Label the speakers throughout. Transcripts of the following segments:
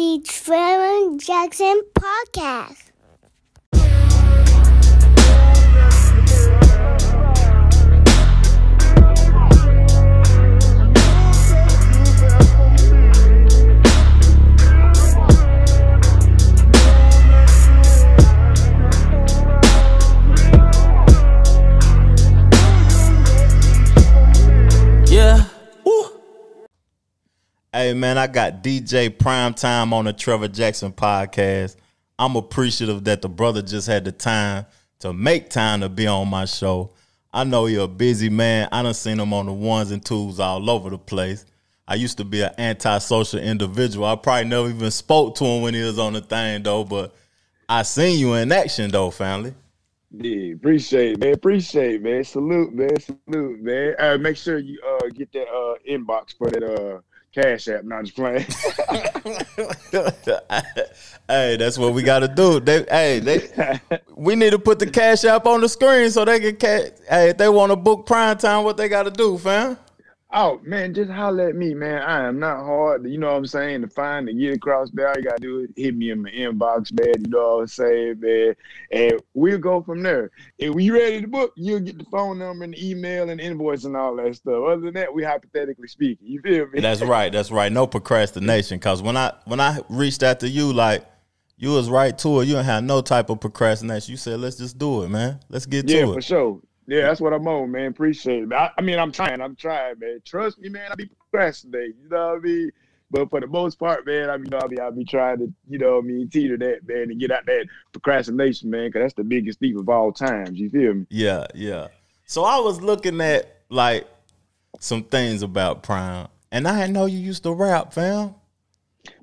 Speaker 1: the Trevor Jackson Podcast.
Speaker 2: Hey man, I got DJ Prime Time on the Trevor Jackson podcast. I'm appreciative that the brother just had the time to make time to be on my show. I know you're a busy man. I done seen him on the ones and twos all over the place. I used to be an antisocial individual. I probably never even spoke to him when he was on the thing though, but I seen you in action though, family.
Speaker 3: Yeah, appreciate it, man. Appreciate it, man. Salute, man. Salute, man. Make sure you uh get that uh inbox for that uh cash app. Not just playing.
Speaker 2: hey, that's what we got to do. They, hey, they, we need to put the cash app on the screen so they can. Ca- hey, if they want to book prime time, what they got to do, fam?
Speaker 3: Oh man, just holler at me, man. I am not hard. You know what I'm saying? To find to get across there, all you gotta do is hit me in my inbox, man. You know what I'm saying, man. And we'll go from there. If we ready to book, you'll get the phone number and the email and invoice and all that stuff. Other than that, we hypothetically speaking. You feel me?
Speaker 2: That's right. That's right. No procrastination. Cause when I when I reached out to you, like you was right to it. You didn't have no type of procrastination. You said, "Let's just do it, man. Let's get
Speaker 3: Yeah,
Speaker 2: to it.
Speaker 3: Yeah, for sure. Yeah, that's what I'm on, man. Appreciate it. I, I mean, I'm trying. I'm trying, man. Trust me, man. I be procrastinating. You know what I mean? But for the most part, man, I mean, you know, I mean, I be trying to, you know, what I mean, teeter that, man, and get out that procrastination, man, because that's the biggest thief of all times. You feel me?
Speaker 2: Yeah, yeah. So I was looking at like some things about Prime, and I didn't know you used to rap, fam.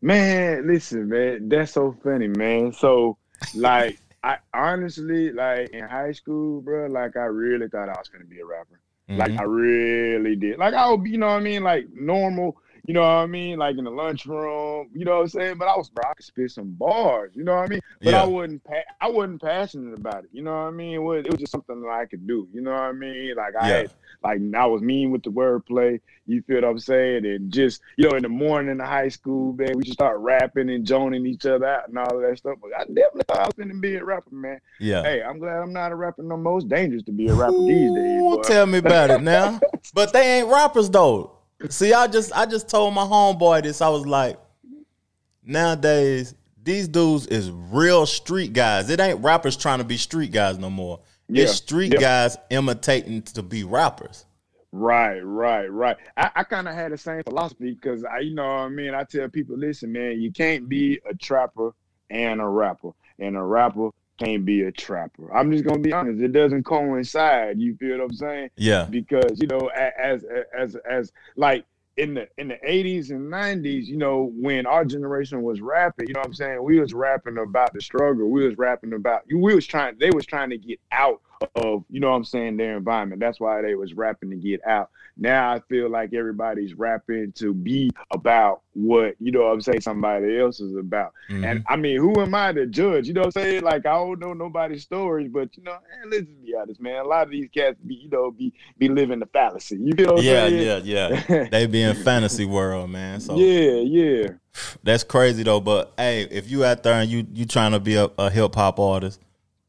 Speaker 3: Man, listen, man, that's so funny, man. So, like, I honestly, like, in high school, bro, like, I really thought I was gonna be a rapper. Like,
Speaker 2: Mhm.
Speaker 3: I really did. Like, I would, be, you know what I mean, like normal. You know what I mean? Like in the lunchroom, you know what I'm saying? But I was, bro, I could spit some bars, you know what I mean? But
Speaker 2: Yeah.
Speaker 3: I wasn't, pa- I wasn't passionate about it, you know what I mean? It was, it was just something that I could do, you know what I mean? Like I
Speaker 2: Yeah.
Speaker 3: had, like I was mean with the wordplay, you feel what I'm saying? And just, you know, in the morning in the high school, man, we just start rapping and joning each other out and all of that stuff. But I definitely thought I was gonna be a rapper, man.
Speaker 2: Yeah.
Speaker 3: Hey, I'm glad I'm not a rapper no more. It's dangerous to be a rapper these days.
Speaker 2: Ooh,
Speaker 3: boy.
Speaker 2: tell me about it now. but they ain't rappers though. See, I just I just told my homeboy this. I was like, nowadays these dudes is real street guys. It ain't rappers trying to be street guys no more.
Speaker 3: Yeah,
Speaker 2: It's street
Speaker 3: yeah.
Speaker 2: guys imitating to be rappers.
Speaker 3: Right, right, right. I, I kind of had the same philosophy because I, you know what I mean. I tell people, listen, man, you can't be a trapper and a rapper, and a rapper can't be a trapper. I'm just gonna be honest; it doesn't coincide. You feel what I'm saying?
Speaker 2: Yeah.
Speaker 3: Because you know, a- as as as like in the in the 80s and 90s, you know, when our generation was rapping, you know what I'm saying? We was rapping about the struggle. We was rapping about you, we was trying they was trying to get out of, you know what I'm saying, their environment. That's why they was rapping to get out. Now I feel like everybody's rapping to be about what, you know what I'm saying, somebody else is about.
Speaker 2: Mhm.
Speaker 3: And I mean, who am I to judge? You know what I'm saying? Like I don't know nobody's stories, but you know, man, let's be honest, man. A lot of these cats be, you know, be be living the fallacy. You what
Speaker 2: yeah,
Speaker 3: saying?
Speaker 2: yeah, yeah. They be in fantasy world, man. So
Speaker 3: yeah, yeah.
Speaker 2: that's crazy though. But hey, if you out there and you you trying to be a, a hip hop artist,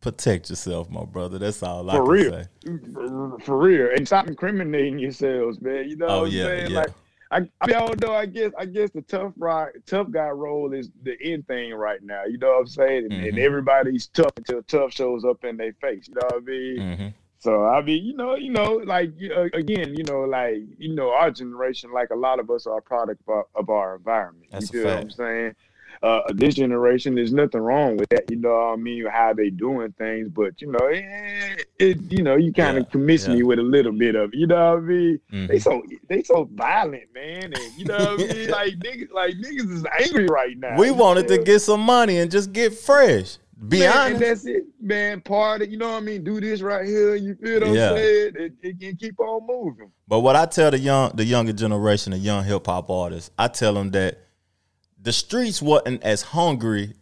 Speaker 2: protect yourself, my brother. That's all I
Speaker 3: For
Speaker 2: can
Speaker 3: real.
Speaker 2: say.
Speaker 3: For, real for real. And stop incriminating yourselves, man. You know
Speaker 2: Oh
Speaker 3: what I'm
Speaker 2: yeah,
Speaker 3: saying?
Speaker 2: yeah.
Speaker 3: Like I, I mean, although I guess I guess the tough rock, tough guy role is the end thing right now. You know what I'm saying? And, and
Speaker 2: Mhm.
Speaker 3: everybody's tough until tough shows up in their face. You know what I mean?
Speaker 2: hmm
Speaker 3: So I mean, you know, you know, like know, again, you know, like you know, our generation, like a lot of us are a product of our, of our environment.
Speaker 2: That's
Speaker 3: you feel what. I'm saying? Uh, this generation, there's nothing wrong with that. You know what I mean? How they doing things, but you know, it, it you know, you kind of
Speaker 2: Yeah,
Speaker 3: commits
Speaker 2: yeah.
Speaker 3: me with a little bit of, you know what I mean?
Speaker 2: hmm
Speaker 3: They so they so violent, man, and you know what I mean? Like niggas, like niggas is angry right now.
Speaker 2: We wanted to get some money and just get fresh. Be
Speaker 3: Man, and
Speaker 2: honest.
Speaker 3: that's it, man. Party, you know what I mean? Do this right here. You feel what
Speaker 2: Yeah.
Speaker 3: I'm saying? It, it can keep on moving.
Speaker 2: But what I tell the young, the younger generation, the young hip hop artists, I tell them that the streets wasn't as hungry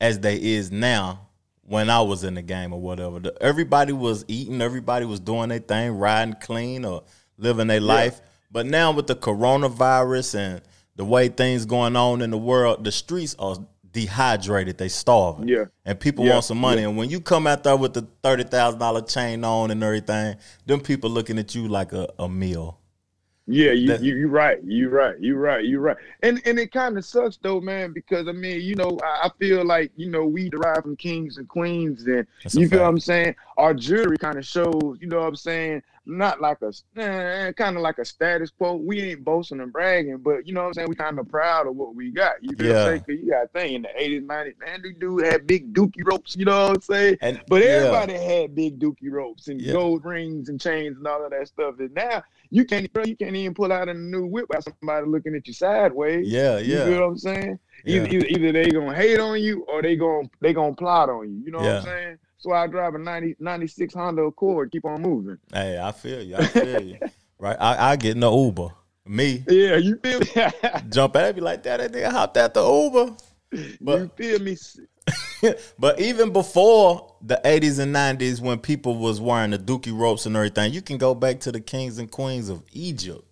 Speaker 2: as they is now when I was in the game or whatever. The- everybody was eating, everybody was doing their thing, riding clean or living their life. But now with the coronavirus and the way things going on in the world, the streets are dehydrated. They starving.
Speaker 3: Yeah.
Speaker 2: And people
Speaker 3: Yeah.
Speaker 2: want some money. And when you come out there with the thirty thousand dollar chain on and everything, them people looking at you like a, a meal.
Speaker 3: Yeah, you
Speaker 2: That-
Speaker 3: you you right, You're right, you right, you right. And and it kind of sucks though, man, because I mean, you know, I, I feel like you know we derive from kings and queens, and you feel
Speaker 2: fact.
Speaker 3: what I'm saying. Our jewelry kind of shows, you know what I'm saying, not like a eh, kind of like a status quo. We ain't boasting and bragging, but you know what I'm saying. We kind of proud of what we got. You feel what
Speaker 2: Yeah.
Speaker 3: I'm saying? 'Cause you got to think in the 80s, 90s, man, these dude had big dookie ropes. You know what I'm saying?
Speaker 2: And
Speaker 3: But
Speaker 2: yeah.
Speaker 3: everybody had big dookie ropes and
Speaker 2: Yeah.
Speaker 3: gold rings and chains and all of that stuff. And now you can't you can't even pull out a new whip without somebody looking at you sideways.
Speaker 2: Yeah, yeah.
Speaker 3: You
Speaker 2: yeah.
Speaker 3: feel what I'm saying?
Speaker 2: Yeah.
Speaker 3: Either, either either they gonna hate on you or they gonna they gonna plot on you. You know what I'm saying? So I drive a 90, 96 Honda Accord, keep on moving.
Speaker 2: Hey, I feel you. I feel you. Right. I, I get in the Uber. Me.
Speaker 3: Yeah, you feel me?
Speaker 2: Jump and be like, that that nigga hopped out the Uber. But
Speaker 3: you feel me?
Speaker 2: but even before the 80s and 90s when people was wearing the dookie ropes and everything you can go back to the kings and queens of egypt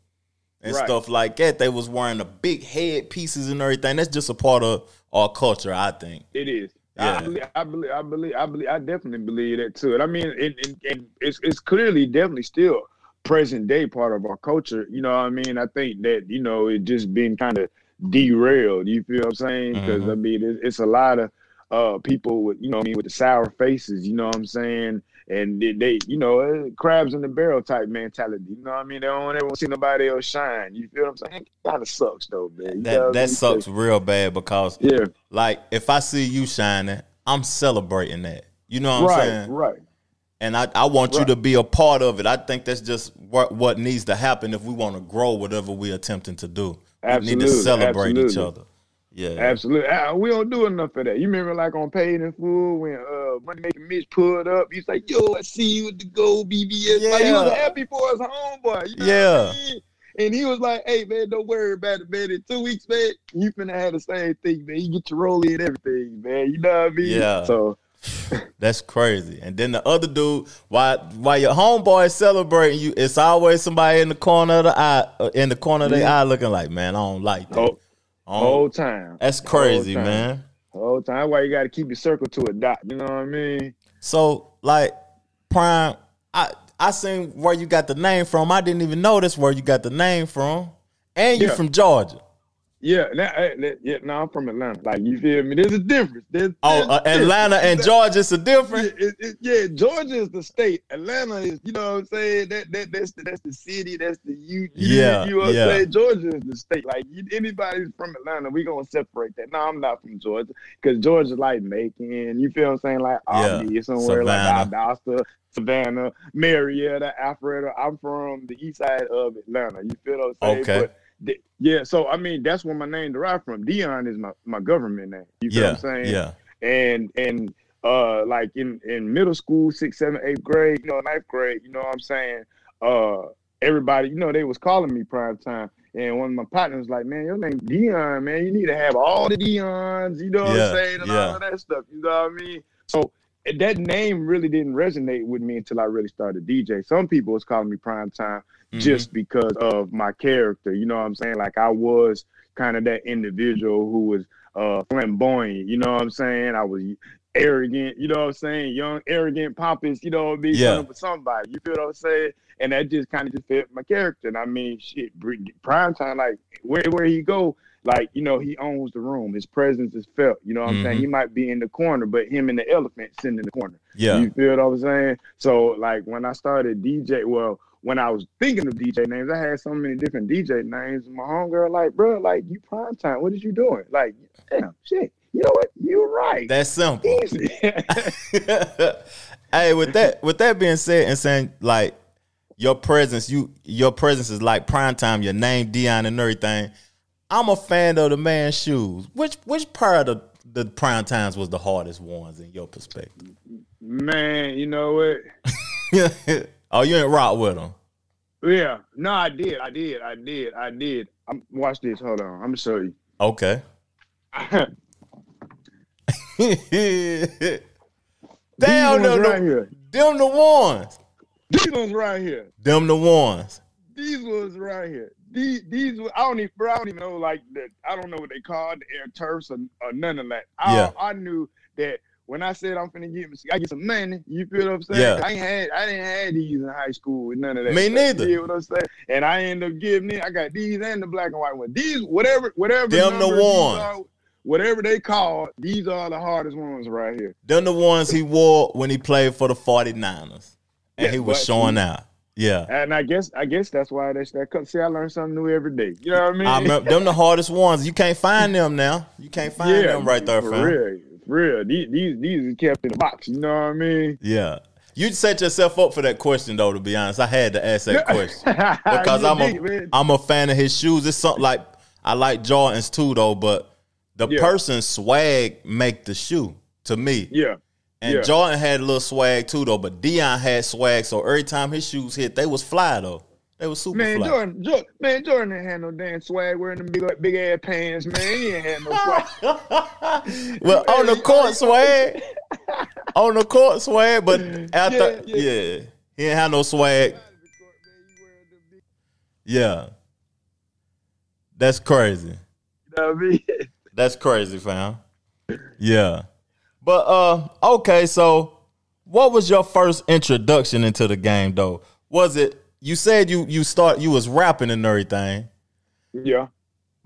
Speaker 2: and
Speaker 3: Right.
Speaker 2: stuff like that they was wearing the big head pieces and everything that's just a part of our culture i think
Speaker 3: It is.
Speaker 2: Yeah.
Speaker 3: I, believe, I believe. I believe. I believe. I definitely believe that too. And I mean, and, and, and it's it's clearly definitely still present day part of our culture. You know what I mean? I think that you know it just been kind of derailed. You feel what I'm saying? Because
Speaker 2: Mhm.
Speaker 3: I mean, it, it's a lot of uh people with you know what I mean with the sour faces. You know what I'm saying? And they, you know, uh, crabs in the barrel type mentality. You know what I mean? They don't ever want to see nobody else shine. You feel what I'm saying? Kind of sucks though, man. You
Speaker 2: that that sucks real bad because
Speaker 3: Yeah.
Speaker 2: like if i see you shining i'm celebrating that you know what i'm
Speaker 3: Right.
Speaker 2: saying
Speaker 3: Right.
Speaker 2: and I, I want you to be a part of it. I think that's just what what needs to happen if we want to grow whatever we're attempting to do. Absolutely. We need to
Speaker 3: Absolutely,
Speaker 2: celebrate each other. Yeah,
Speaker 3: Absolutely. Uh, we don't do enough of that. You remember like on Paid in Full when uh Money Making Mitch pulled up, he's like, yo, I see you with the gold BBS. Like he was happy for his homeboy. You know
Speaker 2: Yeah.
Speaker 3: I mean? And he was like, hey man, don't worry about it, man. In two weeks, man, you finna have the same thing, man. You get your rollie and everything, man. You know what I mean?
Speaker 2: Yeah.
Speaker 3: So
Speaker 2: that's crazy. And then the other dude, while while your homeboy is celebrating you, it's always somebody in the corner of the eye, uh, in the corner of their eye, looking like, man, I don't like that.
Speaker 3: whole, whole time.
Speaker 2: that's crazy,
Speaker 3: time.
Speaker 2: man.
Speaker 3: Whole time. Why you gotta keep your circle to a dot, you know what I mean?
Speaker 2: So like Prime, I I seen where you got the name from. I didn't even know notice where you got the name from, and you
Speaker 3: Yeah.
Speaker 2: from Georgia.
Speaker 3: Yeah, now, yeah, no, I'm from Atlanta. Like you feel me? There's a difference. There's,
Speaker 2: Oh,
Speaker 3: there's
Speaker 2: uh,
Speaker 3: difference.
Speaker 2: Atlanta and Georgia's a different.
Speaker 3: Yeah, it, it, yeah, Georgia is the state. Atlanta is, you know what I'm saying? That that that's the that's the city. That's the you.
Speaker 2: Yeah,
Speaker 3: you know what
Speaker 2: yeah.
Speaker 3: I'm saying? Georgia is the state. Like you, anybody from Atlanta, we gonna separate that. No, I'm not from Georgia because Georgia's like Macon. You feel what I'm saying? Like
Speaker 2: Yeah,
Speaker 3: Albany, somewhere
Speaker 2: Savannah.
Speaker 3: like Valdosta, Savannah, Marietta, Alpharetta. I'm from the east side of Atlanta. You feel what I'm saying?
Speaker 2: Okay.
Speaker 3: But th- yeah, so I mean that's where my name derived from. Dion is my, my government name. You feel
Speaker 2: Yeah,
Speaker 3: what I'm saying?
Speaker 2: yeah,
Speaker 3: and and uh like in in middle school sixth seventh eighth grade you know ninth grade you know what i'm saying uh everybody you know they was calling me prime time and one of my partners was like man your name dion man you need to have all the dions you know what
Speaker 2: Yeah,
Speaker 3: i'm saying and
Speaker 2: yeah.
Speaker 3: all of that stuff you know what i mean so that name really didn't resonate with me until i really started dj some people was calling me prime time
Speaker 2: Mhm.
Speaker 3: just because of my character. You know what I'm saying? Like I was kind of that individual who was uh flamboyant, you know what I'm saying? I was arrogant, you know what I'm saying? Young, arrogant, pompous, you know, be
Speaker 2: Yeah.
Speaker 3: for somebody. You feel what I'm saying? And that just kind of just fit my character. And I mean, shit, prime time, like where where he go, like you know, he owns the room. His presence is felt. You know what I'm saying?
Speaker 2: Mhm.
Speaker 3: He might be in the corner, but him and the elephant sitting in the corner.
Speaker 2: yeah,
Speaker 3: You feel what I'm saying? So like when I started DJ, well, when I was thinking of DJ names, I had so many different DJ names. My homegirl like, bro, like you prime time. What is you doing? Like, damn, shit. You know what? You're right.
Speaker 2: That's simple.
Speaker 3: Easy.
Speaker 2: hey, with that with that being said, and saying like your presence, you your presence is like prime time. Your name, Dion, and everything. I'm a fan of the man's shoes. Which which part of the, the prime times was the hardest ones in your perspective?
Speaker 3: Man, you know what?
Speaker 2: oh, you ain't rock with them.
Speaker 3: Yeah. No, I did. I did. I did. I did. I'm, watch this. Hold on. I'm gonna show you.
Speaker 2: Okay. Damn, them,
Speaker 3: right
Speaker 2: the,
Speaker 3: here.
Speaker 2: them the ones.
Speaker 3: These ones right here.
Speaker 2: Them the ones.
Speaker 3: These ones right here. these these I don't even bro, I don't even know like that. I don't know what they called the air turfs or, or none of that. I,
Speaker 2: Yeah.
Speaker 3: I knew that when I said I'm finna get me I get some money. You feel what I'm saying?
Speaker 2: Yeah.
Speaker 3: I ain't had I didn't have these in high school with none of that.
Speaker 2: Me
Speaker 3: stuff.
Speaker 2: neither.
Speaker 3: You know what I'm saying? And I end up giving it. I got these and the black and white one. These whatever whatever
Speaker 2: Them the ones.
Speaker 3: are, whatever they call, these are the hardest ones right here.
Speaker 2: Them the ones he wore when he played for the 49ers. And
Speaker 3: Yeah,
Speaker 2: he was showing out. Yeah.
Speaker 3: And I guess I guess that's why that's that. Cause see, I learn something new every day. You know what I mean?
Speaker 2: I remember them the hardest ones. You can't find them now. You can't find them right there,
Speaker 3: for
Speaker 2: fam.
Speaker 3: real, real. These these these are kept in the box. You know what I mean?
Speaker 2: Yeah. You set yourself up for that question though, to be honest. I had to ask that question. Because I'm a
Speaker 3: man.
Speaker 2: I'm a fan of his shoes. It's something like I like Jordans too though, but the
Speaker 3: Yeah.
Speaker 2: person's swag make the shoe to me.
Speaker 3: yeah.
Speaker 2: And
Speaker 3: Yeah.
Speaker 2: Jordan had a little swag too though, but Deion had swag, so every time his shoes hit, they was fly though. They was super
Speaker 3: Man,
Speaker 2: fly.
Speaker 3: Jordan, Jordan, man, Jordan didn't have no damn swag wearing them big, big ass pants, man. He ain't had no swag.
Speaker 2: well, on the court swag, on the court swag, but after
Speaker 3: Yeah,
Speaker 2: yeah,
Speaker 3: yeah.
Speaker 2: he didn't have no swag. Yeah, that's crazy.
Speaker 3: What I mean?
Speaker 2: That's crazy, fam. Yeah, but uh, okay. So, what was your first introduction into the game, though? Was it you said you you start you was rapping and everything,
Speaker 3: Yeah.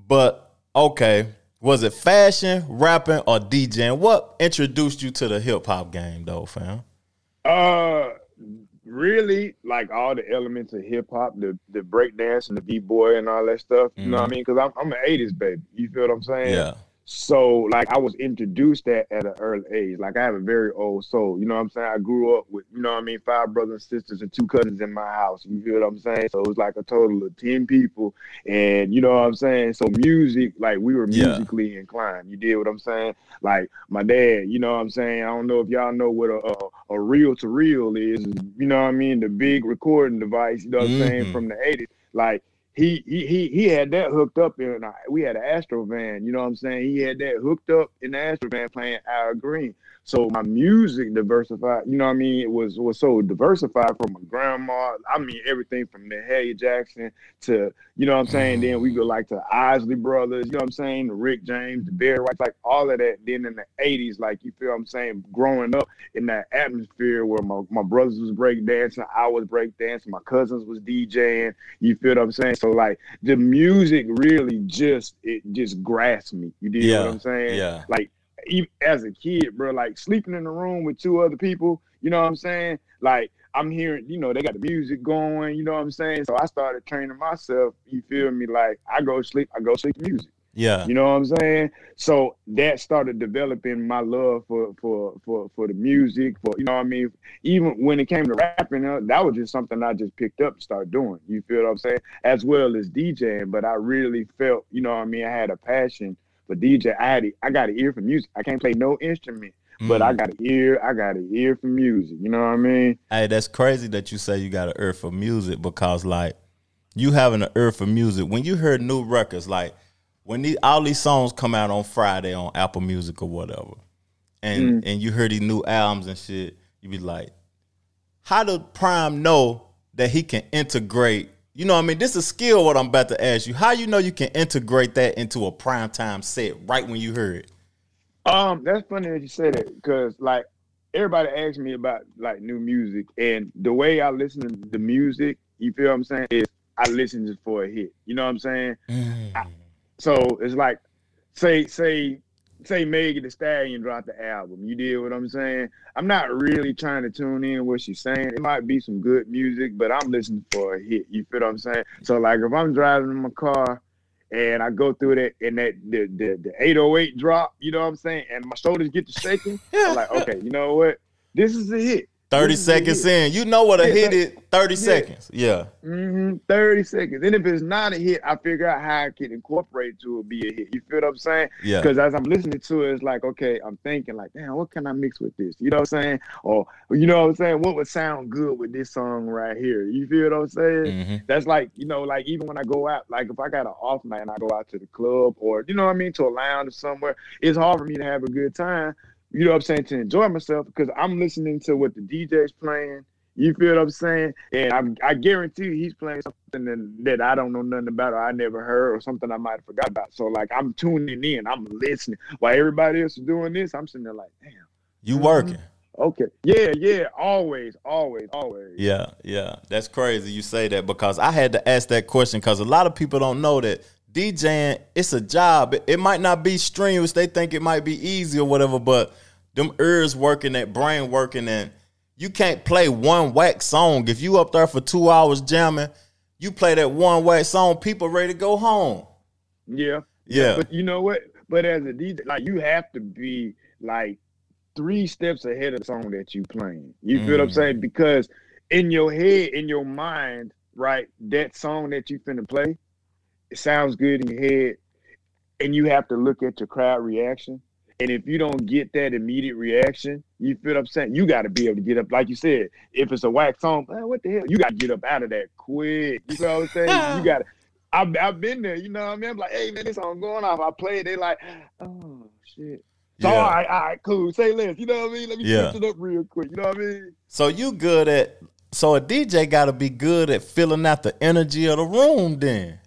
Speaker 2: but okay, was it fashion, rapping, or DJing? What introduced you to the hip hop game, though, fam?
Speaker 3: Uh, really, like all the elements of hip hop, the the breakdance and the b boy and all that stuff. You know what I mean? Because I'm I'm an '80s baby. You feel what I'm saying?
Speaker 2: Yeah,
Speaker 3: So like I was introduced that at an early age. Like I have a very old soul. You know what I'm saying? I grew up with, you know what I mean, five brothers and sisters and two cousins in my house. You feel what I'm saying? So it was like a total of ten people. And you know what I'm saying? So music, like we were
Speaker 2: Yeah.
Speaker 3: musically inclined. You did what I'm saying? Like my dad, you know what I'm saying? I don't know if y'all know what a a, reel to reel is. You know what I mean? The big recording device, you know what I'm saying, mm-hmm. from the 80s. Like he he he had that hooked up in uh, we had an Astro van, you know what I'm saying? He had that hooked up in the Astro van playing Al Green. So my music diversified, you know what I mean? It was was so diversified from my grandma. I mean everything from the Harry Jackson to, you know what I'm saying? Then we go like to Isley Brothers, you know what I'm saying? The Rick James, the Barry White, like all of that. Then in the 80s, like you feel what I'm saying, growing up in that atmosphere where my, my brothers was break dancing, I was break dancing, my cousins was DJing, you feel what I'm saying? So like the music really just it just grasped me. You did
Speaker 2: Yeah,
Speaker 3: what I'm saying?
Speaker 2: yeah.
Speaker 3: Like as a kid, bro, like sleeping in the room with two other people, you know what I'm saying? Like I'm hearing, you know, they got the music going, you know what I'm saying? So I started training myself, you feel me? Like I go sleep, I go sleep music.
Speaker 2: yeah,
Speaker 3: You know what I'm saying? So that started developing my love for for for for the music. For you know what I mean. Even when it came to rapping, uh, that was just something I just picked up and started doing. You feel what I'm saying? As well as DJing, but I really felt, you know what I mean. I had a passion for DJ. I had, I got an ear for music. I can't play no instrument, but
Speaker 2: Mm.
Speaker 3: I got an ear. I got an ear for music. You know what I mean?
Speaker 2: Hey, that's crazy that you say you got an ear for music because like you having an ear for music. When you hear new records, like when these all these songs come out on Friday on Apple Music or whatever, and and you hear these new albums and shit, you be like, how does Prime know that he can integrate? You know what I mean? This is a skill what I'm about to ask you. How you know you can integrate that into a prime time set right when you hear it?
Speaker 3: Um, that's funny that you say that because like everybody asks me about like new music, and the way I listen to the music, you feel what I'm saying, is I listen just for a hit. You know what I'm saying? So it's like, say, say, say, Megan Thee Stallion dropped the album. You did what I'm saying? I'm not really trying to tune in what she's saying. It might be some good music, but I'm listening for a hit. You feel what I'm saying? So like, if I'm driving in my car and I go through that and that the the, the 808 drop, you know what I'm saying, and my shoulders get to shaking, I'm like, okay, you know what? This is a hit.
Speaker 2: 30
Speaker 3: This is a
Speaker 2: seconds in. You know what a hit is 30 seconds. Yeah.
Speaker 3: Mm-hmm. 30 seconds. And if it's not a hit, I figure out how I can incorporate to it to be a hit. You feel what I'm saying?
Speaker 2: Yeah.
Speaker 3: Because as I'm listening to it, it's like, okay, I'm thinking like, damn, what can I mix with this? You know what I'm saying? Or you know what I'm saying? What would sound good with this song right here? You feel what I'm saying?
Speaker 2: hmm
Speaker 3: That's like, you know, like even when I go out, like if I got an off night and I go out to the club or you know what I mean, to a lounge or somewhere, it's hard for me to have a good time. You know what I'm saying? To enjoy myself because I'm listening to what the DJ's playing. You feel what I'm saying? And I, I guarantee he's playing something that, that I don't know nothing about or I never heard or something I might have forgot about. So like I'm tuning in, I'm listening. While everybody else is doing this, I'm sitting there like, damn.
Speaker 2: You working. Mm-hmm.
Speaker 3: Okay. Yeah, yeah. Always, always, always.
Speaker 2: Yeah, yeah. That's crazy you say that because I had to ask that question because a lot of people don't know that DJing, it's a job. It, might not be strenuous. They think it might be easy or whatever, but them ears working, that brain working, and you can't play one whack song. If you up there for two hours jamming, you play that one whack song, people ready to go home.
Speaker 3: Yeah.
Speaker 2: Yeah.
Speaker 3: But you know what? But as a DJ, like you have to be like three steps ahead of the song that you playing. You feel what I'm
Speaker 2: Mm.
Speaker 3: saying? Because in your head, in your mind, right, that song that you finna play, it sounds good in your head, and you have to look at your crowd reaction. And if you don't get that immediate reaction, you feel what I'm saying? You got to be able to get up, like you said. If it's a wax song, man, what the hell? You got to get up out of that quick. You know what I'm saying? you got to. I've, I've been there. You know what I mean? I'm like, hey man, this song going off. I play it. They like, oh shit. So
Speaker 2: Yeah.
Speaker 3: all right, all right, cool. Say less. You know what I mean? Let me
Speaker 2: Yeah.
Speaker 3: switch it up real quick. You know what I mean?
Speaker 2: So you good at so a DJ got to be good at filling out the energy of the room. Then
Speaker 3: Y-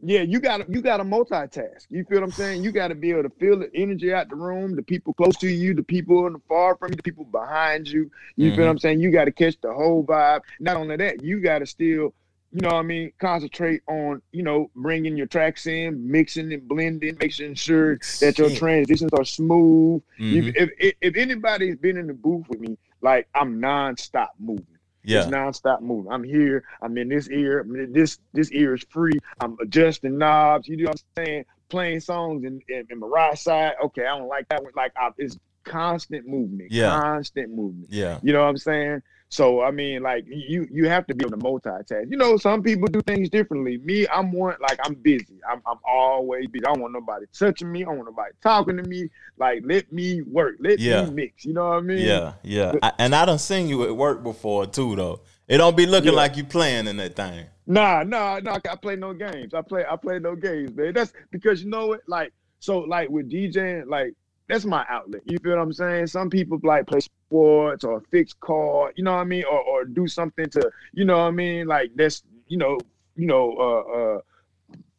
Speaker 3: Yeah, you gotta you gotta multitask. You feel what I'm saying? You gotta be able to feel the energy out the room, the people close to you, the people in the far from you, the people behind you. You feel what I'm saying? You gotta catch the whole vibe. Not only that, you gotta still, you know what I mean, concentrate on, you know, bringing your tracks in, mixing and blending, making sure that your transitions are smooth.
Speaker 2: Mhm.
Speaker 3: if, if if anybody's been in the booth with me, like I'm nonstop moving.
Speaker 2: Yeah,
Speaker 3: It's nonstop moving. I'm here. I'm in this ear. I'm in This this ear is free. I'm adjusting knobs. You know what I'm saying? Playing songs in, in, in my right side. Okay, I don't like that one. Like I, it's constant movement.
Speaker 2: Yeah.
Speaker 3: Constant movement.
Speaker 2: yeah,
Speaker 3: You know what I'm saying? So I mean, like you you have to be able to multitask. You know, some people do things differently. Me, I'm one like I'm busy. I'm I'm always busy. I don't want nobody touching me. I don't want nobody talking to me. Like let me work. Let
Speaker 2: Yeah.
Speaker 3: me mix. You know what I mean?
Speaker 2: yeah, yeah. I, and I done seen you at work before too, though. It don't be looking
Speaker 3: Yeah.
Speaker 2: like you playing in that thing.
Speaker 3: Nah, nah, nah. I play no games. I play, I play no games, man. That's because you know what, like, so like with DJing, like that's my outlet. You feel what I'm saying? Some people like play sports or fix car, you know what I mean, or or do something to, you know what I mean, like that's, you know, you know, uh, uh.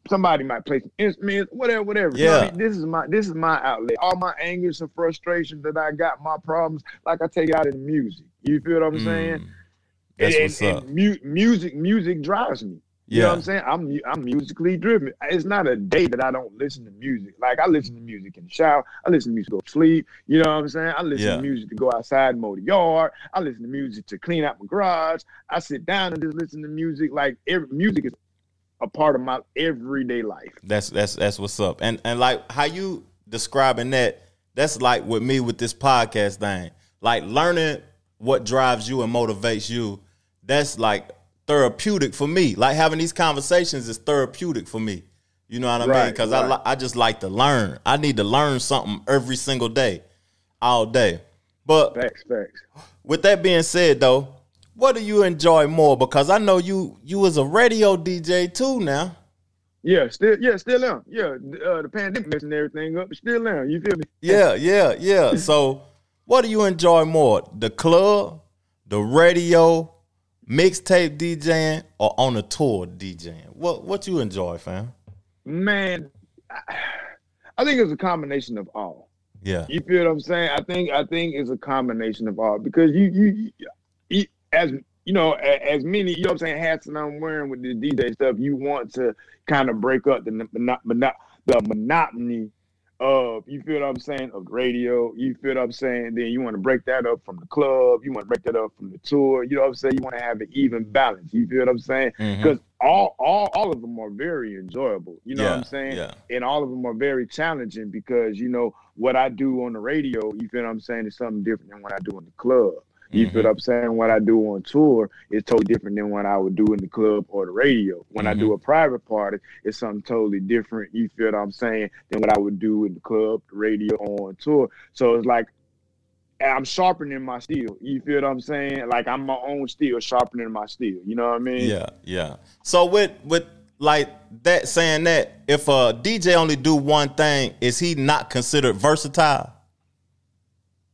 Speaker 3: Somebody might play some instruments, whatever, whatever. You know I
Speaker 2: Yeah.
Speaker 3: mean? This is my this is my outlet. All my angers and frustrations that I got, my problems, like I take it out in music. You feel what I'm saying?
Speaker 2: Mm, That's
Speaker 3: and,
Speaker 2: what's
Speaker 3: and
Speaker 2: up.
Speaker 3: mu- music, music drives me. You know what
Speaker 2: Yeah,
Speaker 3: I'm saying? I'm I'm musically driven. It's not a day that I don't listen to music. Like I listen to music in the shower. I listen to music to go to sleep. You know what I'm saying? I listen
Speaker 2: Yeah.
Speaker 3: to music to go outside and mow the yard. I listen to music to clean out my garage. I sit down and just listen to music. Like every music is a part of my everyday life.
Speaker 2: that's that's that's what's up. And and like how you describing that, that's like with me with this podcast thing. Like learning what drives you and motivates you. That's like therapeutic for me. Like having these conversations is therapeutic for me. You know what I mean?
Speaker 3: Right,
Speaker 2: Because I
Speaker 3: right.
Speaker 2: li- I just like to learn. I need to learn something every single day, all day. But
Speaker 3: Facts, facts.
Speaker 2: with that being said, though, what do you enjoy more? Because I know you you was a radio DJ too. Now,
Speaker 3: Yeah, still, yeah, still am. Yeah, uh, the pandemic messing everything up, still am. You feel me?
Speaker 2: yeah, yeah, yeah. So, what do you enjoy more, the club, the radio, mixtape DJing, or on a tour DJing? What what you enjoy, fam?
Speaker 3: Man, I, think it's a combination of all.
Speaker 2: Yeah,
Speaker 3: You feel what I'm saying? I think I think it's a combination of all because you you, you as you know as many you know what I'm saying hats that I'm wearing with the DJ stuff. You want to kind of break up the mono- the monotony of you feel what I'm saying of the radio. You feel what I'm saying? Then you want to break that up from the club. You want to break that up from the tour. You know what I'm saying? You want to have an even balance. You feel what I'm saying?
Speaker 2: Mm-hmm.
Speaker 3: Because all all all of them are very enjoyable. You know
Speaker 2: yeah,
Speaker 3: what I'm saying?
Speaker 2: Yeah,
Speaker 3: and all of them are very challenging because you know what I do on the radio. You feel what I'm saying is something different than what I do in the club. You
Speaker 2: Mm-hmm.
Speaker 3: feel what I'm saying? What I do on tour is totally different than what I would do in the club or the radio. When I
Speaker 2: Mm-hmm.
Speaker 3: do a private party, it's something totally different. You feel what I'm saying than what I would do in the club, the radio, on tour. So it's like I'm sharpening my steel. You feel what I'm saying? Like I'm my own steel, sharpening my steel. You know what I mean?
Speaker 2: Yeah, yeah. So with with like that saying that if a DJ only do one thing, is he not considered versatile?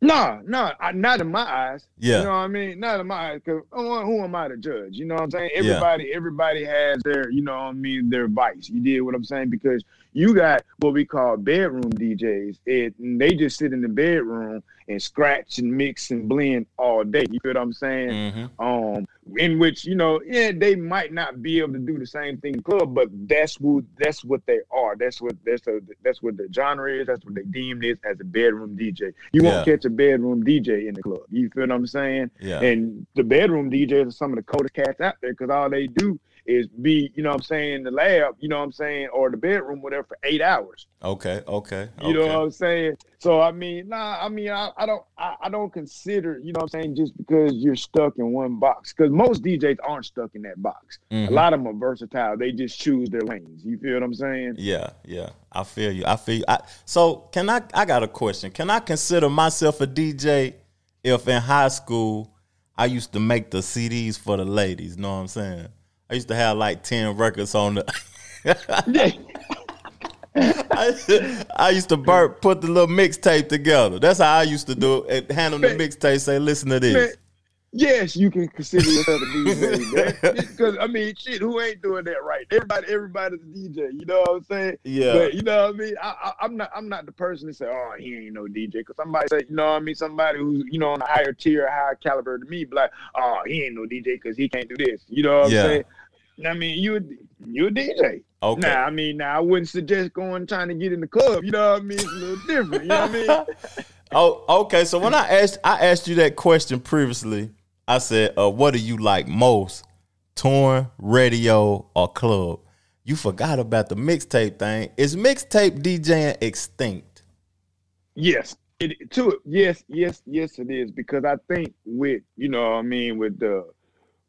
Speaker 3: No, no, I, not in my eyes.
Speaker 2: Yeah.
Speaker 3: You know what I mean? Not in my eyes. Cause who, am I to judge? You know what I'm saying? Everybody, everybody has their, you know what I mean, their vice. You did what I'm saying? Because you got what we call bedroom DJs. It and they just sit in the bedroom and scratch and mix and blend all day. You feel what I'm saying?
Speaker 2: Mm-hmm.
Speaker 3: Um, in which you know, yeah, they might not be able to do the same thing in club, but that's who that's what they are. That's what that's a, that's what the genre is. That's what they deem this as a bedroom DJ. You
Speaker 2: Yeah.
Speaker 3: won't catch a bedroom DJ in the club. You feel what I'm saying?
Speaker 2: Yeah.
Speaker 3: And the bedroom DJs are some of the coldest cats out there because all they do is be, you know what I'm saying, in the lab, you know what I'm saying, or the bedroom, whatever, for eight hours.
Speaker 2: Okay. Okay.
Speaker 3: You know what I'm saying? So I mean, nah, I mean, I, I don't, I, I don't consider, you know what I'm saying, just because you're stuck in one box. Because most DJs aren't stuck in that box.
Speaker 2: Mhm.
Speaker 3: A lot of them are versatile. They just choose their lanes. You feel what I'm saying?
Speaker 2: Yeah, yeah. I feel you. I feel you. I, so can I I got a question. Can I consider myself a DJ if in high school I used to make the CDs for the ladies, you know what I'm saying? I used to have like 10 records on the I, I used to bur- put the little mixtape together. That's how I used to do it. And hand them the mixtape, say, listen to this.
Speaker 3: Yes, you can consider yourself a DJ. Because I mean, shit, who ain't doing that right? Everybody, everybody's a DJ. You know what I'm saying?
Speaker 2: Yeah.
Speaker 3: But you know what I mean? I, I'm not. I'm not the person to say, "Oh, he ain't no DJ." Because somebody say, you know what I mean? Somebody who's you know on a higher tier, higher caliber than me, be like, "Oh, he ain't no DJ because he can't do this." You know what
Speaker 2: Yeah.
Speaker 3: I'm saying? I mean, you you a DJ.
Speaker 2: Okay.
Speaker 3: Now, I mean, now I wouldn't suggest going trying to get in the club. You know what I mean? It's a little different. You know what I mean?
Speaker 2: Oh, okay. So when I asked I asked you that question previously, I said, uh, what do you like most? Touring, radio, or club? You forgot about the mixtape thing. Is mixtape DJing extinct?
Speaker 3: Yes. It, to it, yes, yes, yes, it is because I think with you know, I mean, with the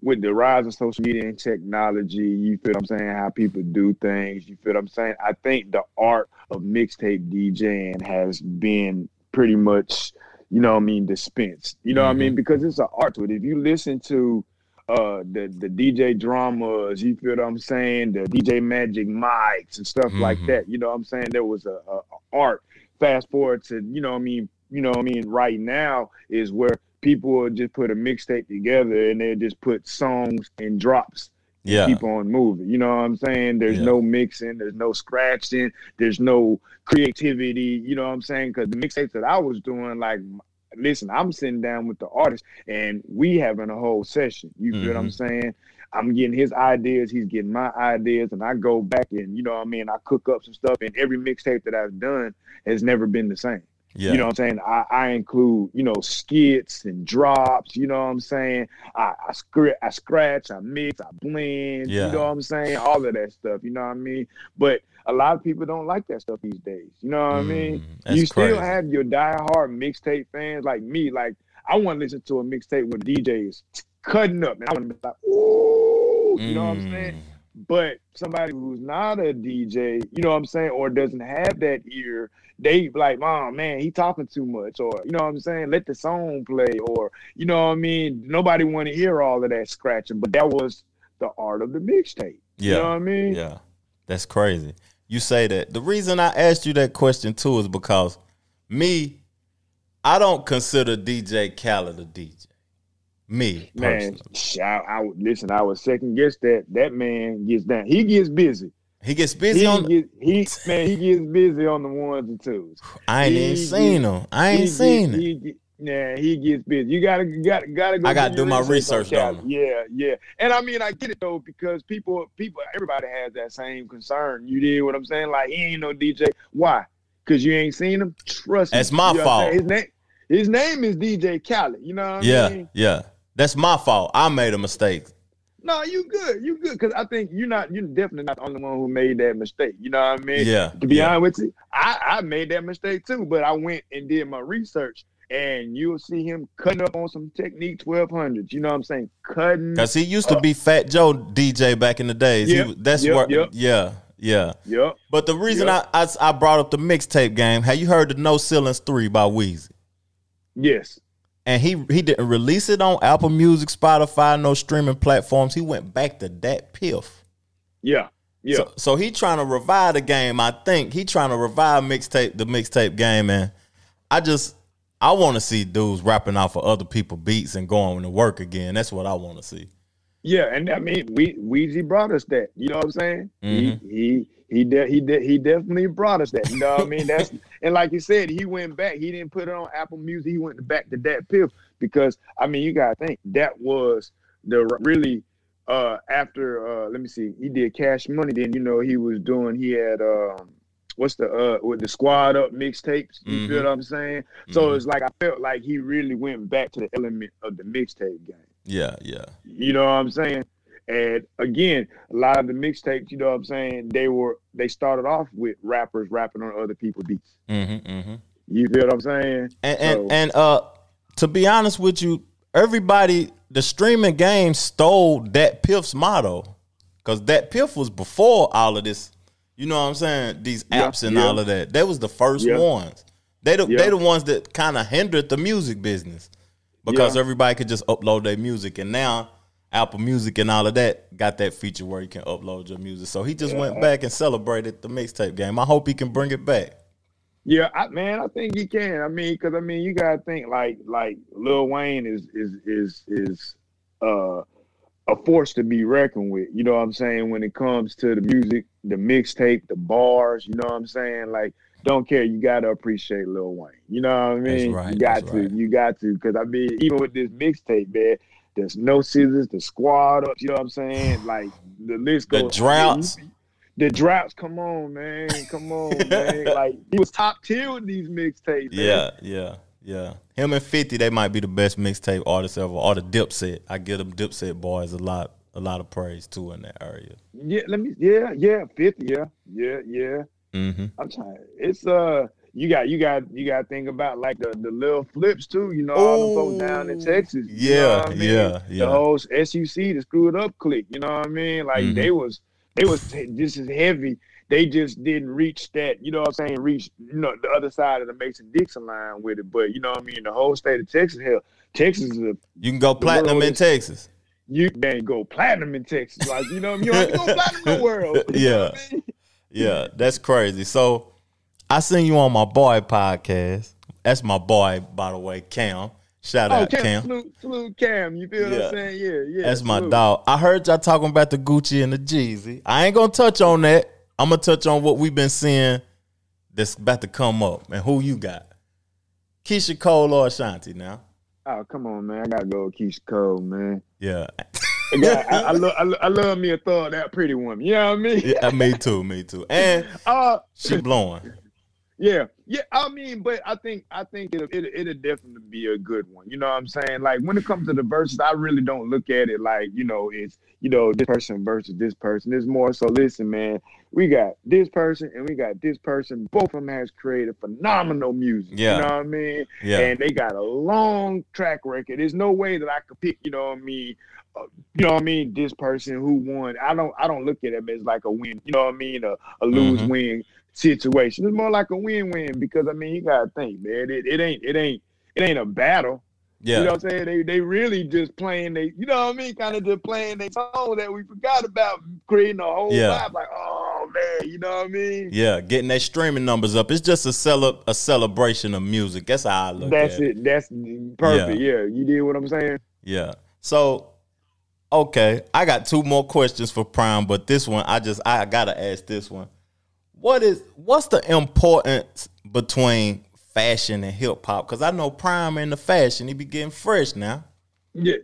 Speaker 3: with the rise of social media and technology, you feel I'm saying, how people do things, you feel what I'm saying. I think the art of mixtape DJing has been pretty much, you know, what I mean, dispensed. You know, what I mean, because it's an art to it. If you listen to uh the the DJ dramas, you feel what I'm saying, the DJ Magic Mikes and stuff like
Speaker 2: Mhm.
Speaker 3: that. You know what I'm saying? There was a, a, a art. Fast forward to, you know what I mean, you know what I mean, right now is where people will just put a mixtape together and they just put songs and drops
Speaker 2: Yeah.
Speaker 3: keep on moving. You know what I'm saying? There's
Speaker 2: Yeah.
Speaker 3: no mixing, there's no scratching, there's no creativity. You know what I'm saying? Because the mixtapes that I was doing, like, listen, I'm sitting down with the artist and we having a whole session. You feel what I'm mm-hmm. saying? I'm getting his ideas, he's getting my ideas, and I go back and you know what I mean. I cook up some stuff, and every mixtape that I've done has never been the same.
Speaker 2: Yeah.
Speaker 3: You know what I'm saying? I, I include, you know, skits and drops, you know what I'm saying? I, I script I scratch, I mix, I blend,
Speaker 2: Yeah.
Speaker 3: you know what I'm saying? All of that stuff, you know what I mean? But a lot of people don't like that stuff these days. You know what I mean?
Speaker 2: Mm,
Speaker 3: You still
Speaker 2: crazy.
Speaker 3: have your diehard mixtape fans like me. Like I want to listen to a mixtape with DJs cutting up, and I want to be like, ooh, you know what I'm saying?
Speaker 2: Mm.
Speaker 3: But somebody who's not a DJ, you know what I'm saying, or doesn't have that ear, they like, "Mom, man, he talking too much," or you know what I'm saying, let the song play, or you know what I mean. Nobody want to hear all of that scratching, but that was the art of the mixtape.
Speaker 2: Yeah.
Speaker 3: You know what I mean?
Speaker 2: Yeah, that's crazy. You say that. The reason I asked you that question too is because me, I don't consider DJ Khaled a DJ. Me
Speaker 3: Man, I, I would listen. I would second guess that. That man gets down. He gets busy.
Speaker 2: He gets busy
Speaker 3: He
Speaker 2: on.
Speaker 3: gets he man. He gets busy on the ones and twos.
Speaker 2: I ain't even seen him. I ain't seen him.
Speaker 3: He yeah, he gets busy. You gotta, gotta, gotta go.
Speaker 2: I gotta do my research, don't
Speaker 3: Yeah, yeah. And I mean, I get it though because people, people, everybody has that same concern. You did what I'm saying? Like he ain't no DJ. Why? Because you ain't seen him. Trust me.
Speaker 2: That's my
Speaker 3: You know what I'm
Speaker 2: fault.
Speaker 3: His name, his name is DJ Khaled. You know what I
Speaker 2: Yeah,
Speaker 3: mean?
Speaker 2: yeah. That's my fault. I made a mistake.
Speaker 3: No, you good. You good. Because I think you're not. You're definitely not the only one who made that mistake. You know what I mean?
Speaker 2: Yeah.
Speaker 3: To be
Speaker 2: yeah.
Speaker 3: honest with you, I, I made that mistake too, but I went and did my research, and you'll see him cutting up on some Technics 1200s. You know what I'm saying? Cutting.
Speaker 2: Cause he used to be Fat Joe DJ back in the days.
Speaker 3: Yep,
Speaker 2: He, that's
Speaker 3: yep,
Speaker 2: where,
Speaker 3: yep.
Speaker 2: yeah, yeah.
Speaker 3: Yep.
Speaker 2: But the reason
Speaker 3: Yep.
Speaker 2: I, I I brought up the mixtape game, have you heard the No Ceilings Three by Weezy?
Speaker 3: Yes.
Speaker 2: And he he didn't release it on Apple Music, Spotify, no streaming platforms. He went back to DatPiff.
Speaker 3: Yeah. Yeah.
Speaker 2: So, so he trying to revive the game. I think he trying to revive mixtape the mixtape game, and I just I want to see dudes rapping off of other people beats and going to work again. That's what I want to see.
Speaker 3: Yeah, and I mean, we Weezy brought us that. You know what I'm saying?
Speaker 2: Mhm.
Speaker 3: He he he de- he de- he definitely brought us that. You know what I mean? That's and like you said, he went back. He didn't put it on Apple Music. He went back to DatPiff because I mean, you gotta think that was the really uh after uh let me see, he did Cash Money. Then you know he was doing. He had um what's the uh with the Squad Up mixtapes. You feel
Speaker 2: Mhm.
Speaker 3: what I'm saying? So
Speaker 2: Mhm.
Speaker 3: it's like I felt like he really went back to the element of the mixtape game.
Speaker 2: yeah, yeah,
Speaker 3: You know what I'm saying? And again, a lot of the mixtapes, you know what I'm saying, they were they started off with rappers rapping on other people's beats.
Speaker 2: mm-hmm, mm-hmm.
Speaker 3: You feel what I'm saying?
Speaker 2: And
Speaker 3: So-
Speaker 2: and and uh, to be honest with you, everybody, the streaming game stole DatPiff's motto, because DatPiff was before all of this. You know what I'm saying? These
Speaker 3: Yeah,
Speaker 2: apps and
Speaker 3: yeah.
Speaker 2: all of that. They was the first
Speaker 3: Yeah.
Speaker 2: ones. They the they the ones that kind of hindered the music business because everybody could just upload their music, and now Apple Music and all of that got that feature where you can upload your music. So he just went back and celebrated the mixtape game. I hope he can bring it back.
Speaker 3: Yeah, I, man, I think he can. I mean, because I mean, you gotta think like like Lil Wayne is is is is uh a force to be reckoned with. You know what I'm saying? When it comes to the music, the mixtape, the bars. You know what I'm saying? Like, don't care. You gotta appreciate Lil Wayne. You know what I mean?
Speaker 2: right,
Speaker 3: You got to.
Speaker 2: right.
Speaker 3: You got to. Because I mean, even with this mixtape, man. There's No Ceilings, the squad up, you know what I'm saying? Like the list goes.
Speaker 2: The droughts.
Speaker 3: The droughts, come on, man. Come on, man. Like he was top tier with these mixtapes.
Speaker 2: Yeah, yeah, yeah. Him and Fifty, they might be the best mixtape artists ever, or the Dipset. I give them Dipset boys a lot, a lot of praise too in that area.
Speaker 3: Yeah, let me yeah, yeah, 50, yeah, yeah, yeah.
Speaker 2: Mm-hmm.
Speaker 3: I'm trying it's uh you got you got you gotta think about like the, the Lil Flips too, you know, all the folks down in
Speaker 2: Ooh,
Speaker 3: Texas. you
Speaker 2: yeah,
Speaker 3: I mean?
Speaker 2: yeah, yeah.
Speaker 3: The whole SUC, the Screwed Up Click, you know what I mean? Like
Speaker 2: Mhm.
Speaker 3: they was they was just as heavy. They just didn't reach that, you know what I'm saying, reach you know the other side of the Mason Dixon line with it. But you know what I mean, the whole state of Texas, hell, Texas is a
Speaker 2: You can go platinum in Texas.
Speaker 3: you can go platinum in Texas. Like, you know, you don't have to go platinum in the world. You what I mean?
Speaker 2: Yeah, that's crazy. So I seen you on my boy podcast. That's my boy, by the way, Cam. Shout
Speaker 3: Oh,
Speaker 2: out
Speaker 3: Cam,
Speaker 2: Cam.
Speaker 3: Salute, salute Cam. You feel what
Speaker 2: Yeah.
Speaker 3: I'm saying? Yeah, yeah.
Speaker 2: That's my
Speaker 3: salute.
Speaker 2: dog. I heard y'all talking about the Gucci and the Jeezy. I ain't gonna touch on that. I'm gonna touch on what we've been seeing that's about to come up and who you got. Keyshia Cole or Ashanti now.
Speaker 3: Oh, come on, man. I gotta go with Keyshia Cole, man.
Speaker 2: Yeah.
Speaker 3: I, got- I, I, love, I, lo- I love me a thug that pretty woman. You know what I mean?
Speaker 2: yeah, me too, me too. And
Speaker 3: Uh,
Speaker 2: she blowing.
Speaker 3: Yeah, yeah. I mean, but I think I think it'll, it'll it'll definitely be a good one. You know what I'm saying? Like when it comes to the verses, I really don't look at it like you know it's you know this person versus this person. It's more so. Listen, man, we got this person and we got this person. Both of them has created phenomenal music.
Speaker 2: Yeah.
Speaker 3: You know what I mean?
Speaker 2: Yeah.
Speaker 3: and they got a long track record. There's no way that I could pick, you know what I mean, you know what I mean, this person who won. I don't I don't look at them as like a win, you know what I mean, a, a lose
Speaker 2: Mhm.
Speaker 3: win situation. It's more like a win win because I mean you gotta think, man, it, it ain't it ain't it ain't a battle.
Speaker 2: yeah.
Speaker 3: You know what I'm saying? They they really just playing they you know what I mean, kind of just playing they song that we forgot about creating a whole
Speaker 2: Yeah.
Speaker 3: vibe like, oh man, you know what I mean?
Speaker 2: Yeah, getting that streaming numbers up. It's just a cele- a celebration of music. That's how I look
Speaker 3: That's
Speaker 2: at it.
Speaker 3: it. That's perfect. Yeah. you did what I'm saying?
Speaker 2: Yeah. So, okay, I got two more questions for Prime, but this one I just I gotta ask this one. What is what's the importance between fashion and hip hop? Because I know Prime in the fashion, he be getting fresh now.
Speaker 3: Yeah.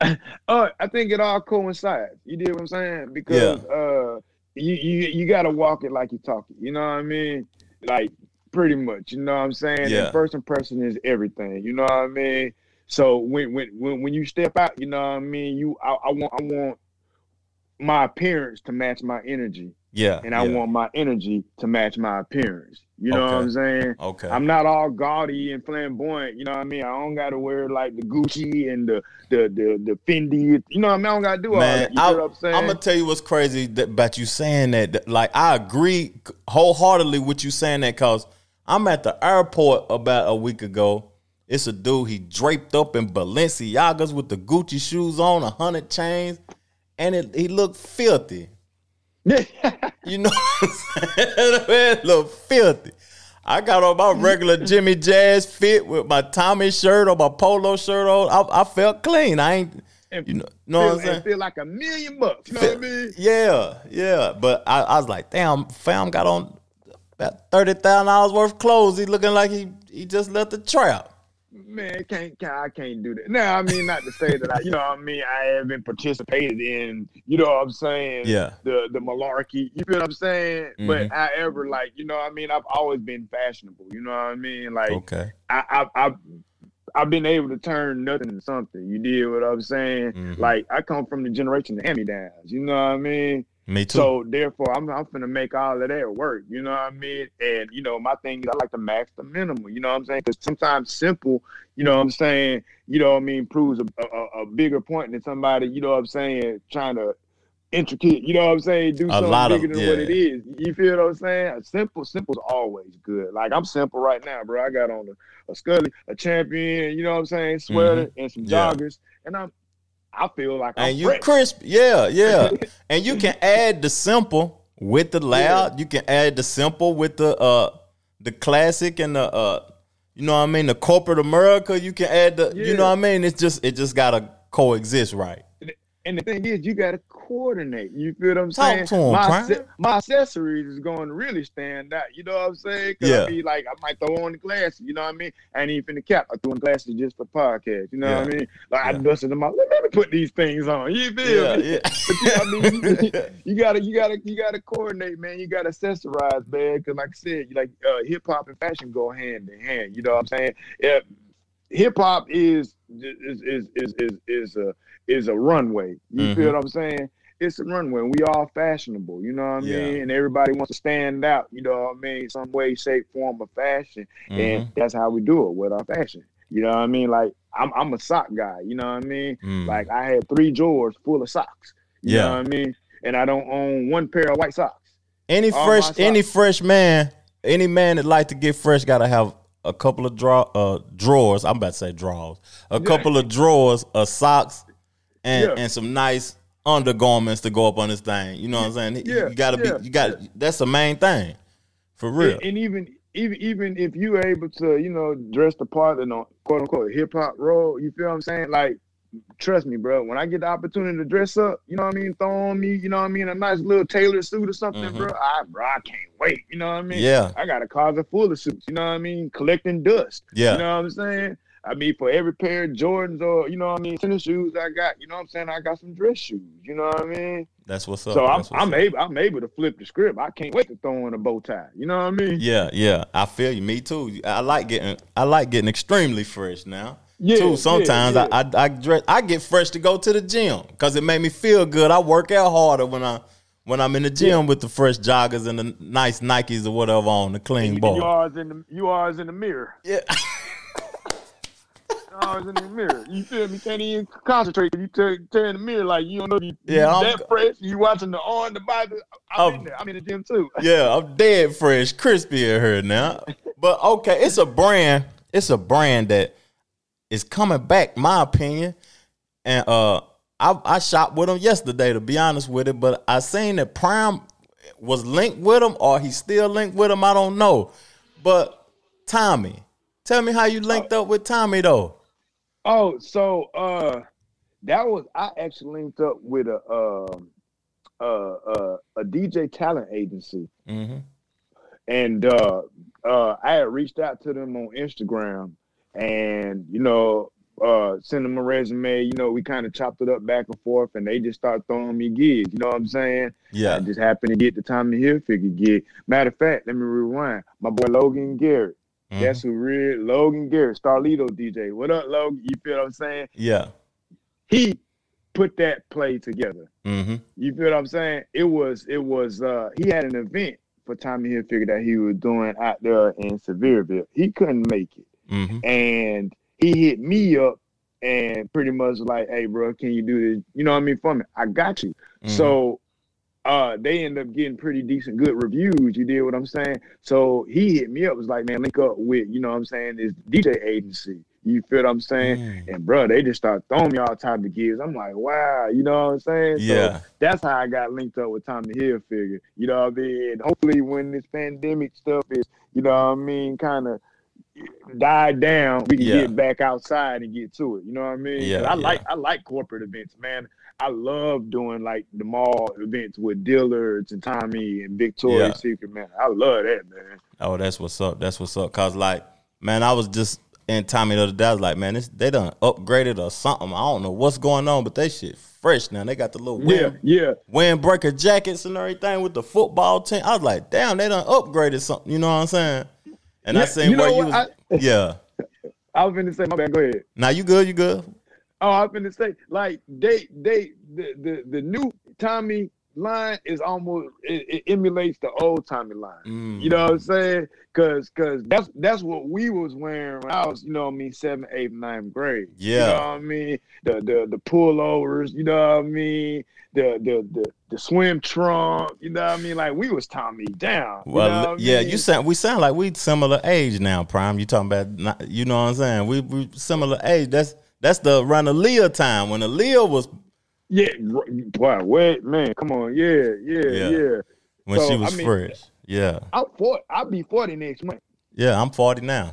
Speaker 3: Uh, I think it all coincides. You did what I'm saying? Because uh you you you gotta walk it like you talk it. You know what I mean? Like pretty much, you know what I'm saying?
Speaker 2: Yeah.
Speaker 3: And first impression is everything, you know what I mean? So when when when when you step out, you know what I mean, you I, I want I want my appearance to match my energy.
Speaker 2: Yeah.
Speaker 3: And I
Speaker 2: yeah.
Speaker 3: want my energy to match my appearance. You know what I'm saying?
Speaker 2: Okay.
Speaker 3: I'm not all gaudy and flamboyant, you know what I mean? I don't gotta wear like the Gucci and the the the, the Fendi, you know what I mean? I don't gotta do all that. You
Speaker 2: I,
Speaker 3: know what I'm saying?
Speaker 2: I'm gonna tell you what's crazy that, about you saying that. that, Like, I agree wholeheartedly with you saying that because I'm at the airport about a week ago. It's a dude he draped up in Balenciagas with the Gucci shoes on, a hundred chains, and it, he looked filthy. You know what I'm saying? Man, look filthy. I got on my regular Jimmy Jazz fit with my Tommy shirt or my polo shirt on. I, I felt clean. I ain't,
Speaker 3: And
Speaker 2: you know, know
Speaker 3: feel,
Speaker 2: what I'm saying?
Speaker 3: feel like a million bucks. You know what I mean?
Speaker 2: Yeah, yeah. But I, I was like, damn, fam got on about thirty thousand dollars worth of clothes. He looking like he he just left the trap.
Speaker 3: Man, can't, can't I can't do that. Now, I mean, not to say that I, you know, what I mean, I haven't participated in, you know, what I'm saying,
Speaker 2: Yeah.
Speaker 3: the the malarkey. You feel what I'm saying?
Speaker 2: Mhm.
Speaker 3: But however, like, you know, what I mean, I've always been fashionable. You know what I mean? Like,
Speaker 2: Okay.
Speaker 3: I, I, I, I've been able to turn nothing into something. You did what I'm saying?
Speaker 2: Mhm.
Speaker 3: Like, I come from the generation of hand-me-downs. You know what I mean?
Speaker 2: Me too.
Speaker 3: So therefore, I'm I'm gonna make all of that work. You know what I mean? And you know, my thing is I like to max the minimum. You know what I'm saying? Because sometimes simple, you know what I'm saying, you know what I mean, proves a, a, a bigger point than somebody, you know what I'm saying, trying to intricate, you know what I'm saying, do something
Speaker 2: of-
Speaker 3: bigger than what it is. You feel what I'm saying? Simple, simple's always good. Like I'm simple right now, bro. I got on a, a Scully, a champion, you know what I'm saying, sweater and some
Speaker 2: Mm-hmm. Yeah.
Speaker 3: joggers, and I'm I feel like I'm
Speaker 2: and you
Speaker 3: fresh.
Speaker 2: crisp, yeah, yeah. and you can add the simple with the loud. You can add the simple with the uh the classic and the uh you know what I mean, the corporate America. You can add the you know what I mean. It's just it just gotta coexist right.
Speaker 3: And the thing is, you got to coordinate. You feel what I'm
Speaker 2: Talk
Speaker 3: saying?
Speaker 2: to 'em,
Speaker 3: my, my accessories is going to really stand out. You know what I'm saying? Cause
Speaker 2: Yeah.
Speaker 3: I be like, I might throw on the glasses. You know what I mean? I ain't even finna cap. I threw on glasses just for podcast. You know what I mean? Like I
Speaker 2: Yeah.
Speaker 3: dusted them out. Let me put these things on. You feel
Speaker 2: Yeah,
Speaker 3: me?
Speaker 2: yeah.
Speaker 3: But you, I mean, you, you gotta, you gotta, you gotta coordinate, man. You gotta accessorize, man. Cause like I said, like uh, hip hop and fashion go hand in hand. You know what I'm saying? Yeah, hip hop is is is is is is a is a runway. You
Speaker 2: Mhm.
Speaker 3: feel what I'm saying? It's a runway. We all fashionable, you know what I
Speaker 2: Yeah.
Speaker 3: mean? And everybody wants to stand out, you know what I mean? Some way, shape, form of fashion.
Speaker 2: Mhm.
Speaker 3: And that's how we do it with our fashion. You know what I mean? Like I'm I'm a sock guy, you know what I mean?
Speaker 2: Mm.
Speaker 3: Like I had three drawers full of socks. You
Speaker 2: Yeah.
Speaker 3: know what I mean? And I don't own one pair of white socks.
Speaker 2: any
Speaker 3: all
Speaker 2: fresh
Speaker 3: my
Speaker 2: any fresh man, any man that like to get fresh gotta have a couple of draw uh drawers. I'm about to say drawers. A couple of drawers of socks and
Speaker 3: Yeah.
Speaker 2: and some nice undergarments to go up on this thing. You know what I'm saying?
Speaker 3: Yeah,
Speaker 2: you gotta
Speaker 3: yeah,
Speaker 2: be you got that's the main thing. For real.
Speaker 3: And, and even even even if you're able to, you know, dress the part in a quote unquote hip hop role, you feel what I'm saying? Like, trust me, bro. When I get the opportunity to dress up, you know what I mean, throw on me, you know what I mean, a nice little tailored suit or something,
Speaker 2: Mhm.
Speaker 3: bro. I bro, I can't wait. You know what I mean?
Speaker 2: Yeah.
Speaker 3: I got a closet full of suits. You know what I mean? Collecting dust.
Speaker 2: Yeah.
Speaker 3: You know what I'm saying? I mean, for every pair of Jordans or you know what I mean, tennis shoes I got, you know what I'm saying? I got some dress shoes. You know what I mean?
Speaker 2: That's what's up.
Speaker 3: so I'm I'm
Speaker 2: up.
Speaker 3: able I'm able to flip the script. I can't wait to throw on a bow tie. You know what I mean?
Speaker 2: Yeah, yeah. I feel you. Me too. I like getting I like getting extremely fresh now.
Speaker 3: Yeah,
Speaker 2: too. Sometimes
Speaker 3: yeah,
Speaker 2: I, I I dress I get fresh to go to the gym because it made me feel good. I work out harder when I when I'm in the gym with the fresh joggers and the nice Nikes or whatever on the clean ball.
Speaker 3: you are in the you are in the mirror.
Speaker 2: Yeah.
Speaker 3: Always in the mirror. You feel me? Can't even concentrate. You turn turn in the mirror like you don't know you,
Speaker 2: Yeah,
Speaker 3: you
Speaker 2: I'm-
Speaker 3: that fresh. You watching the on the body. I'm
Speaker 2: I'm-
Speaker 3: in there. I'm in the gym too.
Speaker 2: yeah, I'm dead fresh, crispy in here now. But okay, it's a brand. It's a brand that is coming back, my opinion. And uh, I I shot with him yesterday, to be honest with it. But I seen that Prime was linked with him, or he's still linked with him. I don't know. But Tommy, tell me how you linked up with Tommy though.
Speaker 3: Oh, so uh, that was I actually linked up with a um uh, uh, a DJ talent agency,
Speaker 2: Mm-hmm.
Speaker 3: and uh, uh, I had reached out to them on Instagram, and you know, uh, sent them a resume. You know, we kind of chopped it up back and forth, and they just started throwing me gigs. You know what I'm saying?
Speaker 2: Yeah.
Speaker 3: I just happened to get the Tommy Hilfiger gig. Matter of fact, let me rewind. My boy Logan Garrett.
Speaker 2: Mhm.
Speaker 3: That's who real Logan Garrett, Starlito DJ. What up, Logan? You feel what I'm saying?
Speaker 2: Yeah.
Speaker 3: He put that play together.
Speaker 2: Mm-hmm.
Speaker 3: You feel what I'm saying? It was it was uh he had an event for Tommy Hilfiger that he was doing out there in Sevierville. He couldn't make it.
Speaker 2: Mm-hmm.
Speaker 3: And he hit me up and pretty much like, hey bro, can you do this? You know what I mean? For me, I got you.
Speaker 2: Mm-hmm.
Speaker 3: So uh they end up getting pretty decent good reviews. You did what I'm saying? So he hit me up, was like, man, link up with, you know what I'm saying, this DJ agency. You feel what I'm saying?
Speaker 2: Mm.
Speaker 3: And bro, they just start throwing me all type of gigs. I'm like, wow, you know what I'm saying?
Speaker 2: Yeah.
Speaker 3: So that's how I got linked up with Tommy Hill figure. You know what I mean? And hopefully when this pandemic stuff is, you know what I mean, kind of died down, we can
Speaker 2: Yeah.
Speaker 3: get back outside and get to it. You know what I mean?
Speaker 2: Yeah,
Speaker 3: I like. I like corporate events, man. I love doing like the mall events with Dillards and Tommy and Victoria's
Speaker 2: Yeah.
Speaker 3: Secret, man. I love that, man.
Speaker 2: Oh, that's what's up. That's what's up. Cause like, man, I was just in Tommy the other day. I was like, man, this, they done upgraded or something. I don't know what's going on, but they shit fresh now. They got the little
Speaker 3: Yeah,
Speaker 2: wind,
Speaker 3: yeah.
Speaker 2: windbreaker jackets and everything with the football team. I was like, damn, they done upgraded something. You know what I'm saying? And I
Speaker 3: Yeah,
Speaker 2: seen
Speaker 3: you
Speaker 2: where
Speaker 3: know
Speaker 2: you
Speaker 3: what?
Speaker 2: was. yeah.
Speaker 3: I was gonna say my bad, go ahead.
Speaker 2: Now you good? You good?
Speaker 3: Oh, I'm gonna say, like they they the the, the new Tommy line is almost it, it emulates the old Tommy line.
Speaker 2: Mm.
Speaker 3: You know what I'm saying? Cause cause that's that's what we was wearing when I was, you know what I mean, seventh, eighth, ninth grade. You
Speaker 2: Yeah.
Speaker 3: know what I mean? The the the pullovers, you know what I mean? The the the the swim trunk, you know what I mean? Like we was Tommy down. you
Speaker 2: Well,
Speaker 3: know what I
Speaker 2: yeah,
Speaker 3: mean?
Speaker 2: you sound we sound like we similar age now, Prime. You talking about you know what I'm saying? We we similar age. That's that's the around Aaliyah time when Aaliyah was
Speaker 3: Yeah, wow, wait, man, come on, yeah, yeah,
Speaker 2: Yeah.
Speaker 3: yeah.
Speaker 2: when
Speaker 3: So,
Speaker 2: she was
Speaker 3: I mean-
Speaker 2: fresh. Yeah.
Speaker 3: I'm 40, I'll be 40 next month.
Speaker 2: Yeah, I'm 40 now.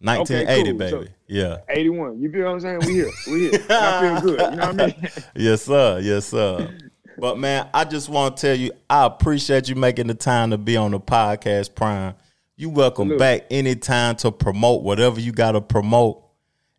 Speaker 2: 1980,
Speaker 3: cool. So-
Speaker 2: baby. yeah.
Speaker 3: 81. You feel what I'm saying? We here. We here. I feel good. You know what I mean?
Speaker 2: Yes, sir. Yes, sir. but man, I just want to tell you, I appreciate you making the time to be on the podcast, Prime. You welcome
Speaker 3: Salute.
Speaker 2: back anytime to promote whatever you got to promote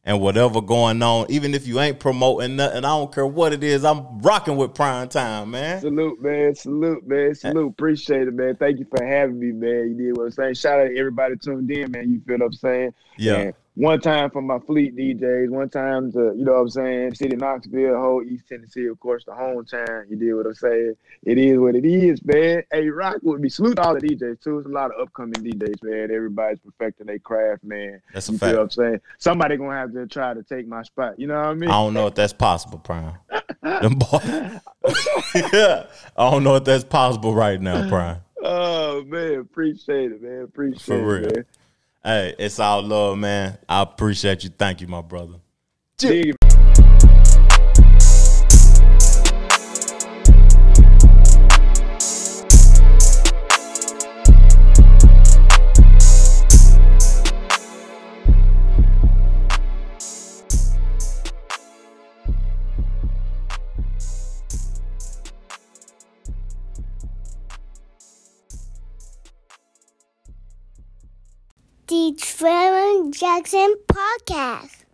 Speaker 2: and whatever going on. Even if you ain't promoting nothing, I don't care what it is. I'm rocking with Prime Time, man.
Speaker 3: Salute, man. Salute, man. Eh. Salute. Appreciate it, man. Thank you for having me, man. You did what I'm saying. Shout out to everybody tuned in, man. You feel what I'm saying?
Speaker 2: Yeah.
Speaker 3: And one time for my fleet DJs, one time to, you know what I'm saying, City of Knoxville, whole East Tennessee, of course, the hometown. You did what I'm saying. It is what it is, man. Hey, rock with be Salute all the DJs, too. It's a lot of upcoming DJs, man. Everybody's perfecting their craft, man.
Speaker 2: That's a
Speaker 3: You
Speaker 2: fact.
Speaker 3: what I'm saying? Somebody gonna have to try to take my spot. You know what I mean?
Speaker 2: I don't know if that's possible, Prime. Them boy- yeah. I don't know if that's possible right now, Prime.
Speaker 3: Oh man, appreciate it, man. Appreciate
Speaker 2: For
Speaker 3: it,
Speaker 2: real.
Speaker 3: man.
Speaker 2: Hey, it's all love, man. I appreciate you. Thank you, my brother.
Speaker 3: Dig
Speaker 1: The Trevor Jackson Podcast.